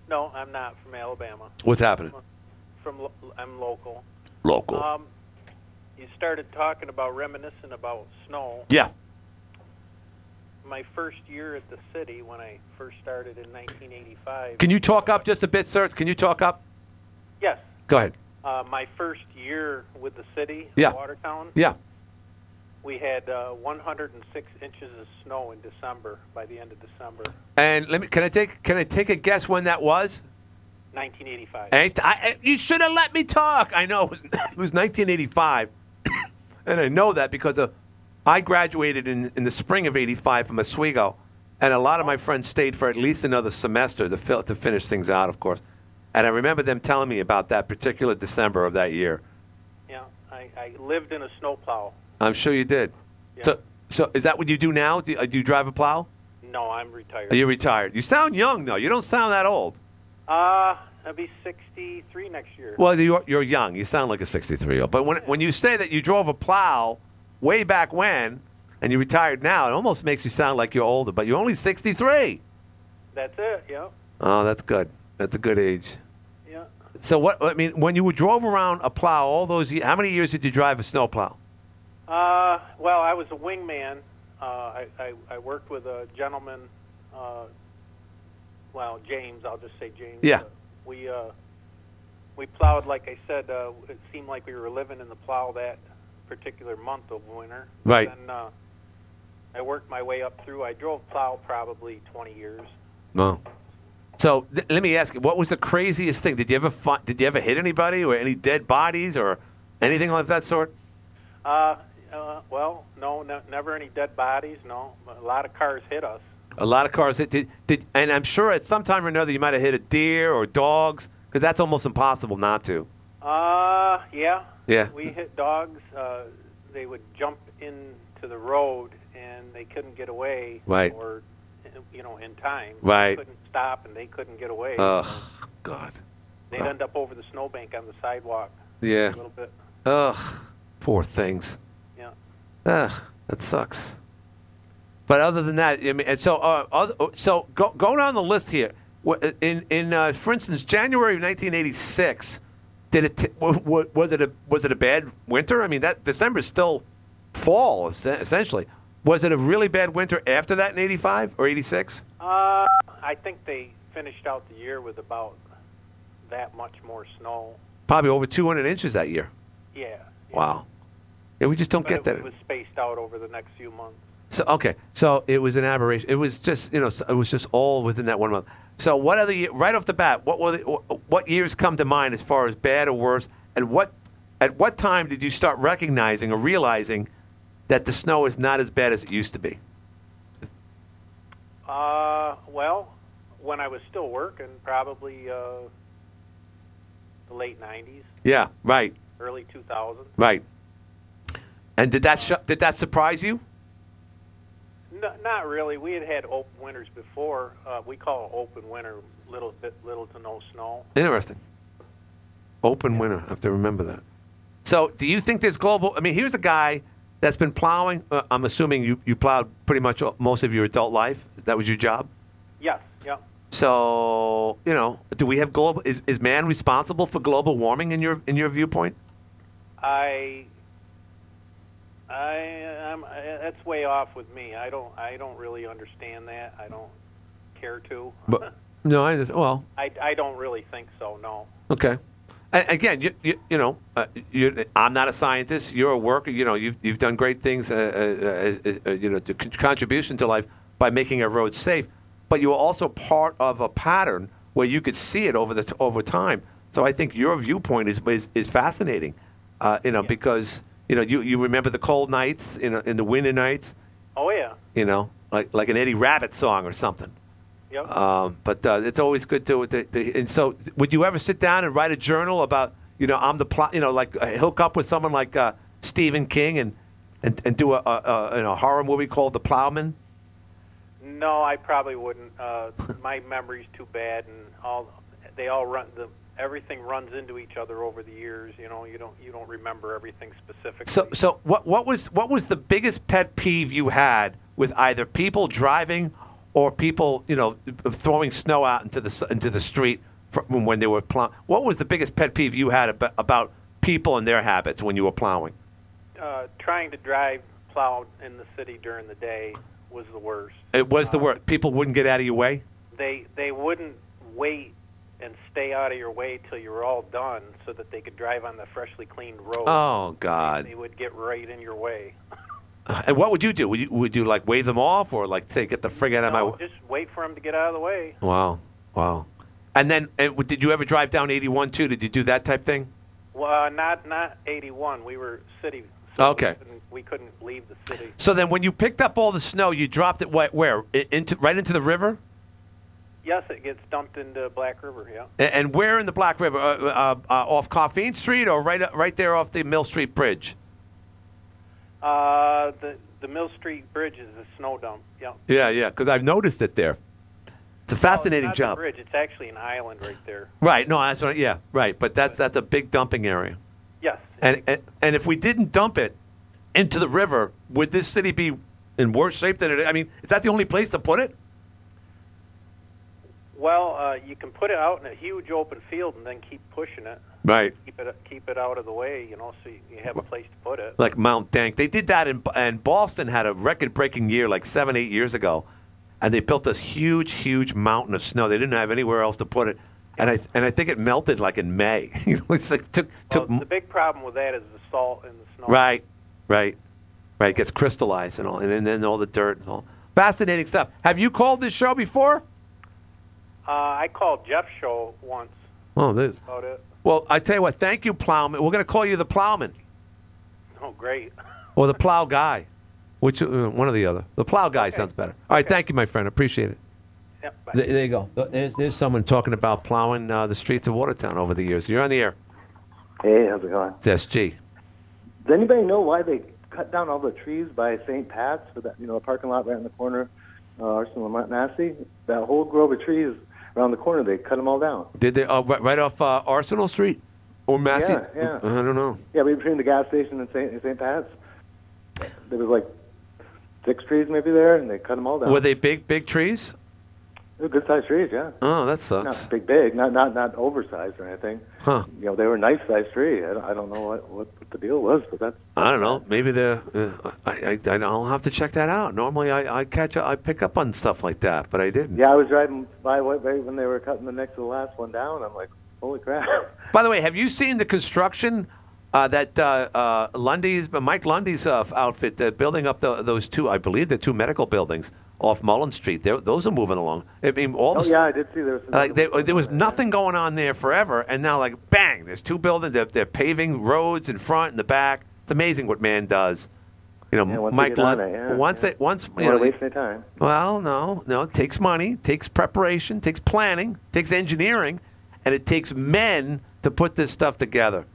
no, I'm not from Alabama. What's happening? From lo- I'm local. Local. Um, you started talking about reminiscing about snow. Yeah. My first year at the city, when I first started in 1985. Can you talk up just a bit, sir? Can you talk up? Yes. Go ahead. Uh, my first year with the city, Yeah. Watertown. Yeah. We had uh, 106 inches of snow in December. By the end of December, And let me. Can I take? Can I take a guess when that was? 1985. Ain't I, I- you should have let me talk. I know it was, it was 1985, and I know that because of, I graduated in, in the spring of '85 from Oswego, and a lot of my friends stayed for at least another semester to fill, to finish things out, of course. And I remember them telling me about that particular December of that year. Yeah, I, I lived in a snowplow. I'm sure you did. Yeah. So, so is that what you do now? Do, uh, do you drive a plow? No, I'm retired. Are you retired? You sound young though. You don't sound that old. Uh, I'll be 63 next year. Well, you're, you're young. You sound like a 63 year old. But when, when you say that you drove a plow way back when and you retired now, it almost makes you sound like you're older. But you're only 63. That's it. Yeah. Oh, that's good. That's a good age. Yeah. So what? I mean, when you drove around a plow all those years, how many years did you drive a snow plow? Uh, well, I was a wingman. Uh, I, I I worked with a gentleman. Uh, well, James. I'll just say James. Yeah. Uh, we uh, we plowed. Like I said, uh, it seemed like we were living in the plow that particular month of winter. Right. And uh, I worked my way up through. I drove plow probably 20 years. No. So th- let me ask you, what was the craziest thing? Did you ever fi- did you ever hit anybody or any dead bodies or anything like that sort? Uh, uh, well, no, no, never any dead bodies. No, a lot of cars hit us. A lot of cars hit. Did, did and I'm sure at some time or another you might have hit a deer or dogs because that's almost impossible not to. Uh, yeah. Yeah. We hit dogs. Uh, they would jump into the road and they couldn't get away. Right. Or, you know, in time. Right. They couldn't stop and they couldn't get away. Oh, God. They'd end up over the snowbank on the sidewalk. Yeah. A little bit. Ugh, poor things. Yeah. Ah, that sucks. But other than that, I mean, and so uh, other, so go go down the list here. In in uh, for instance, January of 1986, did it t- wa- wa- was it a was it a bad winter? I mean, that December is still fall essentially. Was it a really bad winter after that in 85 or 86? Uh, I think they finished out the year with about that much more snow. Probably over 200 inches that year. Yeah. Wow. Yeah, we just don't but get it, that. It was spaced out over the next few months. So okay, so it was an aberration. It was just you know it was just all within that one month. So what other ye- right off the bat? What were the, what years come to mind as far as bad or worse? And what at what time did you start recognizing or realizing that the snow is not as bad as it used to be? Uh, well, when I was still working, probably uh, the late '90s, Yeah, right, early 2000s. right. And did that sh- did that surprise you? No, not really. We had had open winters before. Uh, we call it open winter, little bit, little to no snow. Interesting. Open winter. I have to remember that. So, do you think there's global? I mean, here's a guy that's been plowing. Uh, I'm assuming you, you plowed pretty much most of your adult life. That was your job. Yes, yeah. So, you know, do we have global? Is, is man responsible for global warming in your in your viewpoint? I, I, am that's way off with me. I don't, I don't really understand that. I don't care to. But no, I just, well, I, I don't really think so. No. okay. A- Again, you, you, you know, uh, you, I'm not a scientist. You're a worker. You know, you've, you've done great things, uh, uh, uh, uh, you know, to con- contribution to life by making our roads safe. But you are also part of a pattern where you could see it over the t- over time. So I think your viewpoint is is, is fascinating, uh, you know, because you know you, you remember the cold nights, you know, in the winter nights, Oh yeah. you know, like like an Eddie Rabbitt song or something. Yep. Um, but uh, it's always good to, to, to. And so, would you ever sit down and write a journal about, you know, I'm the plot, you know, like uh, hook up with someone like uh, Stephen King and, and, and do a, a, a, you know, horror movie called The Plowman? No, I probably wouldn't. Uh, my memory's too bad, and all they all run. The everything runs into each other over the years. You know, you don't you don't remember everything specifically. So, so what, what was what was the biggest pet peeve you had with either people driving or people, you know, throwing snow out into the into the street from when they were plowing? What was the biggest pet peeve you had about, about people and their habits when you were plowing? uh, trying to drive plow in the city during the day was the worst. It was the worst. People wouldn't get out of your way. They they wouldn't wait and stay out of your way till you were all done, so that they could drive on the freshly cleaned road. Oh God! They would get right in your way. And what would you do? Would you would you like wave them off or like say get the frig out of my? Way? just wait for them to get out of the way. Wow, wow. And then, and did you ever drive down 81 too? Did you do that type thing? Well, uh, not not 81. We were city. Okay. We couldn't, we couldn't leave the city. So then, when you picked up all the snow, you dropped it wh- where? Into right into the river? Yes, it gets dumped into Black River. Yeah. And where in the Black River? Uh, uh, uh, off Coffeen Street or right right there off the Mill Street Bridge? Uh, the the Mill Street Bridge is a snow dump. Yeah. Yeah, yeah. Because I've noticed it there. It's a fascinating Not the job. bridge. It's actually an island right there. Right. No, that's what, yeah, right. But that's that's a big dumping area. Yes. And, and and if we didn't dump it into the river, would this city be in worse shape than it? I mean, is that the only place to put it? Well, uh, you can put it out in a huge open field and then keep pushing it. Right. Keep it keep it out of the way, you know, so you, have a place to put it. Like Mount Dank. They did that in and Boston had a record-breaking year like seven, eight years ago, and they built this huge, huge mountain of snow. They didn't have anywhere else to put it, and I and I think it melted like in May. you know, it's like took took. Well, the big problem with that is the salt in the snow. Right, right, right. It gets crystallized and all, and then all the dirt and all. Fascinating stuff. Have you called this show before? Uh, I called Jeff show once Oh, this. about it. Well, I tell you what. Thank you, Plowman. We're going to call you the Plowman Oh, great. or the Plow Guy, which uh, one or the other. The Plow Guy sounds better. All right. Thank you, my friend. Appreciate it. Yep, There, there you go. There's, there's someone talking about plowing uh, the streets of Watertown over the years. You're on the air. Hey, how's it going? It's SG. Does anybody know why they cut down all the trees by St. Pat's for that, you know, the parking lot right in the corner, uh, Arsenal and Montmorency? That whole grove of trees around the corner, they cut them all down. Did they uh, right, right off uh, Arsenal Street or Massey? Yeah, yeah. I don't know. Yeah, between the gas station and St. St. Pat's, there was like six trees maybe there, and they cut them all down. Were they big, big trees? Good sized trees, yeah. Oh, that sucks. Not big, big, not not not oversized or anything. Huh. You know, they were nice sized tree. I don't, I don't know what, what the deal was, but that's I don't know. Maybe they're. Uh, I, I I'll have to check that out. Normally, I, I catch I pick up on stuff like that, but I didn't. Yeah, I was driving by right when they were cutting the next to the last one down. I'm like, holy crap. By the way, have you seen the construction uh, that uh, uh, Lundy's, Mike Lundy's uh, outfit, uh, building up the, those two, I believe, the two medical buildings off Mullin Street? They're, those are moving along. I mean, all oh the, yeah, I did see there was. Like there, there was nothing going on there forever, and now like bang, there's two buildings. They're, they're paving roads in front and the back. It's amazing what man does. You know, Yeah, once Mike Lund. it, yeah, once yeah. they once you know, waste time. well, no, no. It takes money, takes preparation, takes planning, takes engineering, and it takes men to put this stuff together.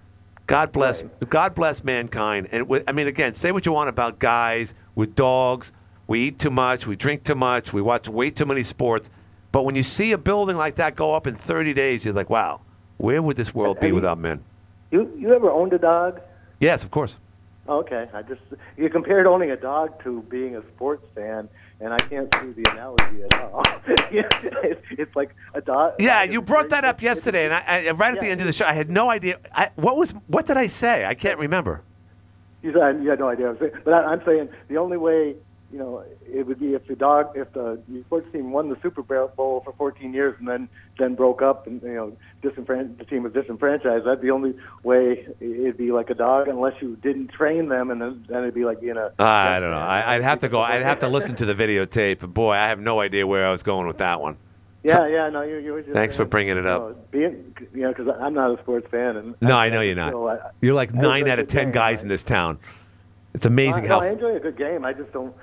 God bless, God bless mankind. And wi- I mean, again, say what you want about guys with dogs. We eat too much, we drink too much, we watch way too many sports. But when you see a building like that go up in 30 days, you're like, wow, where would this world be without men? You you ever owned a dog? Yes, of course. Okay, I just you compared owning a dog to being a sports fan, and I can't see the analogy at all. it's, it's like a dog. Yeah, you brought that up yesterday, and I, I, right at the end of the show, I had no idea. I, what was what did I say? I can't remember. You said you had no idea. What I'm saying. But I, I'm saying the only way you know it would be if the dog, if the sports team won the Super Bowl for 14 years and then then broke up and you know the team was disenfranchised. That'd be the only way it'd be like a dog unless you didn't train them, and then, then it'd be like being a. Ah, I don't know. I, I'd have to go. I'd have to listen to the videotape. Boy, I have no idea where I was going with that one. Yeah, yeah, no, you you were just. Thanks for bringing it you up. know, being, you know, because I'm not a sports fan, and No, I know you're so not. I- You're like nine out of ten game. guys in this town. It's amazing I, how. no, I enjoy a good game. I just don't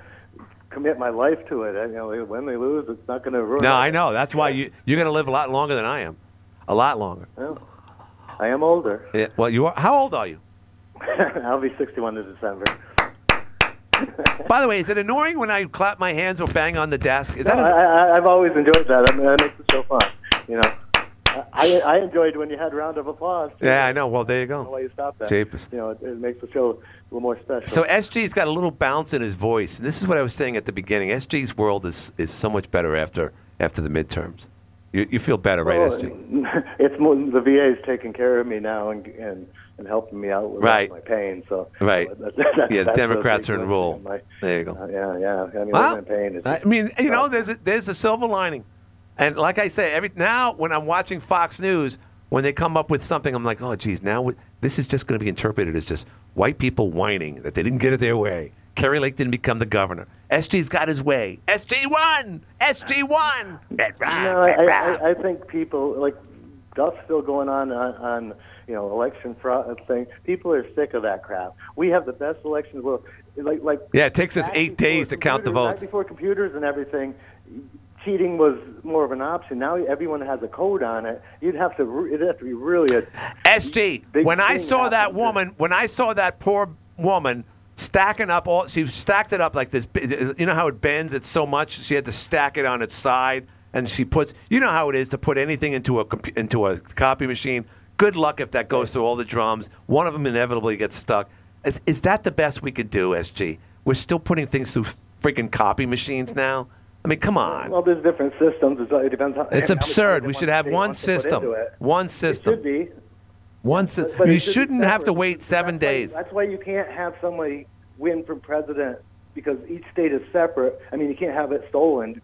commit my life to it. I, you know, when they lose, it's not going to ruin. No, it. I know. That's why you you're going to live a lot longer than I am. A lot longer. Well, I am older. Yeah, well, you are. How old are you? I'll be 61 in December. By the way, is it annoying when I clap my hands or bang on the desk? Is No, that? I, A, I, I've always enjoyed that. I mean, that makes the show fun. You know, I, I enjoyed when you had round of applause. yeah, I know. Well, there you I don't know go. why you stopped that. Japers. You know, it, it makes the show a little more special. So SG's got a little bounce in his voice. And this is what I was saying at the beginning. SG's world is is so much better after after the midterms. You you feel better, right, Well, SG? It's more the VA is taking care of me now and and, and helping me out with Right. my pain. So Right. that's, that's, Yeah, the Democrats are in rule. my- There you go. uh, yeah, yeah. I mean, Well, my pain is. I mean, you know, there's a, there's a silver lining, and like I say, every now when I'm watching Fox News, when they come up with something, I'm like, oh, geez, now we- this is just going to be interpreted as just white people whining that they didn't get it their way. Kari Lake didn't become the governor. SG's got his way. SG won. SG won. No, I, I, I think people like stuff still going on on, on you know election fraud uh, thing. People are sick of that crap. We have the best elections. in world. like like Yeah, it takes us eight days to count the votes. Back before computers and everything, cheating was more of an option. Now everyone has a code on it. You'd have to. re- It'd have to be really a SG, when I saw that woman, when I saw that poor woman stacking up all, she stacked it up like this. You know how it bends? It's so much she had to stack it on its side, and and she puts. You know how it is to put anything into a into a copy machine. Good luck if that goes through all the drums. One of them inevitably gets stuck. Is, is that the best we could do, SG? We're still putting things through freaking copy machines now. I mean, come on. Well, there's different systems. It's- uh, It depends. How, It's absurd. We should have one want to put system. One system. It should be. One system. But You should be shouldn't have to wait seven That's why- days. that's why you can't have somebody win for president because each state is separate. I mean, you can't have it stolen.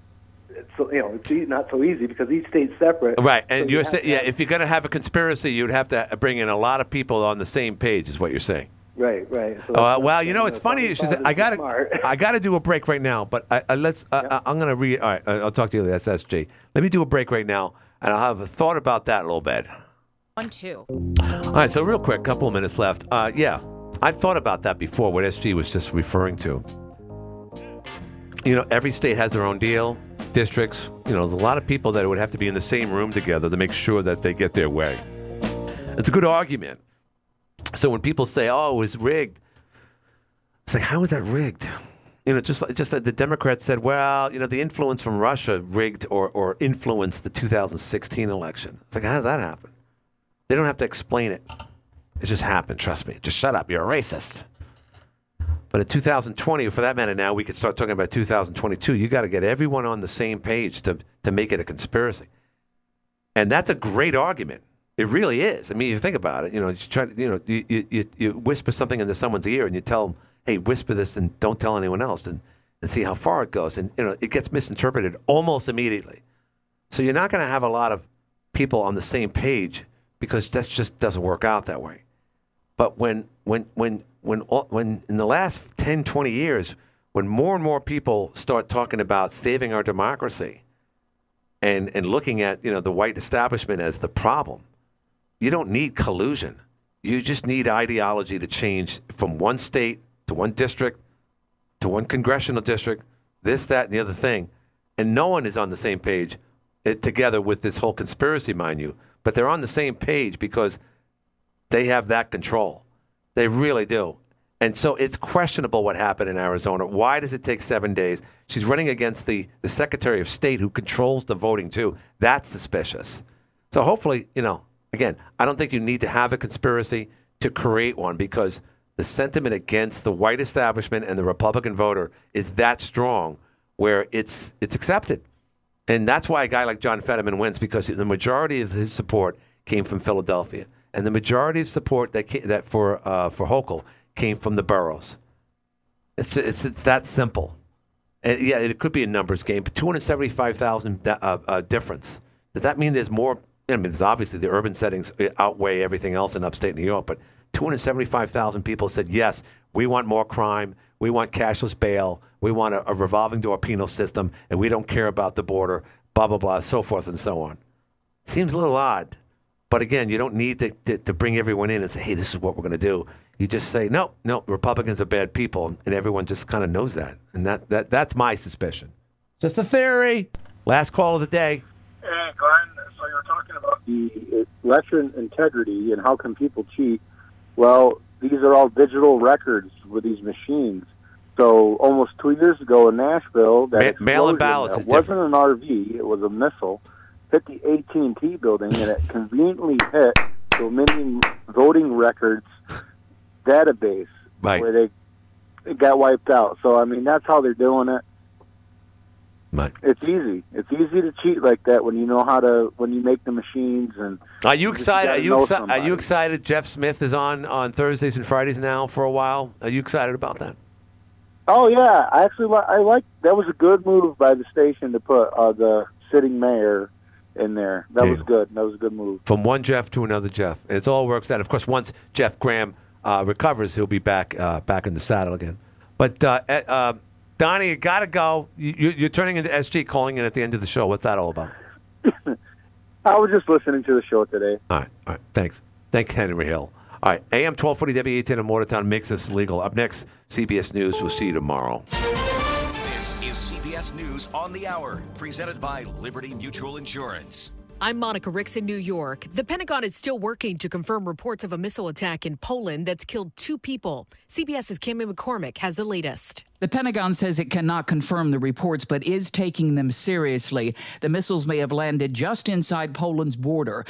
It's, so- you know, it's not so easy because each state's separate. Right, and you you're saying, yeah, if you're going to have a conspiracy, you'd have to bring in a lot of people on the same page, is what you're saying. Right, right. So Uh, well, you know, it's funny. why you should we say- thought I got to, I got to do a break right now. But I, I let's. Uh, I'm going to read. All right, uh, I'll talk to you later. That's SJ. Let me do a break right now, and I'll have a thought about that a little bit. One, two. All right, so real quick, couple of minutes left. Uh, yeah, I've thought about that before. What SG was just referring to. You know, every state has their own deal. Districts. You know, there's a lot of people that would have to be in the same room together to make sure that they get their way. It's a good argument. So when people say, "Oh, it was rigged," it's like, how is that rigged? You know, just like just like the Democrats said, well, you know, the influence from Russia rigged or or influenced the 2016 election. It's like, how does that happen? They don't have to explain it. It just happened. Trust me. Just shut up. You're a racist. But in 2020, for that matter, now we could start talking about 2022. You got to get everyone on the same page to to make it a conspiracy, and that's a great argument. It really is. I mean, you think about it. You know, you try to, you know, you, you, you- whisper something into someone's ear and you tell them, "Hey, whisper this and don't tell anyone else," and and see how far it goes. And you know, it gets misinterpreted almost immediately. So you're not going to have a lot of people on the same page because that just doesn't work out that way. But when when when when when in the last 10, 20 years, when more and more people start talking about saving our democracy and and looking at you know the white establishment as the problem, you don't need collusion. You just need ideology to change from one state to one district to one congressional district, this, that, and the other thing. And no one is on the same page eh, together with this whole conspiracy, mind you. But they're on the same page because they have that control. They really do. And so it's questionable what happened in Arizona. Why does it take seven days? She's running against the, the Secretary of State who controls the voting, too. That's suspicious. So hopefully, you know, again, I don't think you need to have a conspiracy to create one because the sentiment against the white establishment and the Republican voter is that strong where it's it's accepted. And that's why a guy like John Fetterman wins because the majority of his support came from Philadelphia, and the majority of support that came, that for uh, for Hochul came from the boroughs. It's it's it's that simple. And yeah, it could be a numbers game, but two hundred seventy five thousand uh, uh, difference. Does that mean there's more? I mean, it's obviously the urban settings eh, outweigh everything else in upstate New York, but two hundred seventy five thousand people said yes. We want more crime. We want cashless bail. We want a, a revolving door penal system, and we don't care about the border. Blah blah blah, so forth and so on. Seems a little odd, but again, you don't need to, to, to bring everyone in and say, "Hey, this is what we're going to do." You just say, "No, no, Republicans are bad people," and everyone just kind of knows that, and that, that that's my suspicion. Just a theory. Last call of the day. Hey, Glenn. So you were talking about the election integrity and how can people cheat? Well, these are all digital records with these machines. So almost two years ago in Nashville, that Ma- mail-in ballots it is wasn't an RV; it was a missile. Hit the AT&T building, and it conveniently hit Dominion voting records database, Right. where they it got wiped out. So I mean, that's how they're doing it. Right. It's easy. It's easy to cheat like that when you know how to when you make the machines and. Are you excited? Are you excited? Are you excited? Jeff Smith is on on Thursdays and Fridays now for a while. Are you excited about that? Oh yeah, I actually li- I like that was a good move by the station to put uh, the sitting mayor in there. That was good. That was a good move. From one Jeff to another Jeff, and it all works out. Of course, once Jeff Graham uh, recovers, he'll be back uh, back in the saddle again. But uh, uh, Donnie, you gotta go. You, you- you're turning into SG, calling in at the end of the show. What's that all about? I was just listening to the show today. All right, all right. Thanks. Thanks, Henry Hill. All right, AM 1240 WATN in Watertown makes this legal. Up next, CBS News. We'll see you tomorrow. This is CBS News on the Hour, presented by Liberty Mutual Insurance. I'm Monica Ricks in New York. The Pentagon is still working to confirm reports of a missile attack in Poland that's killed two people. CBS's Cami McCormick has the latest. The Pentagon says it cannot confirm the reports, but is taking them seriously. The missiles may have landed just inside Poland's border.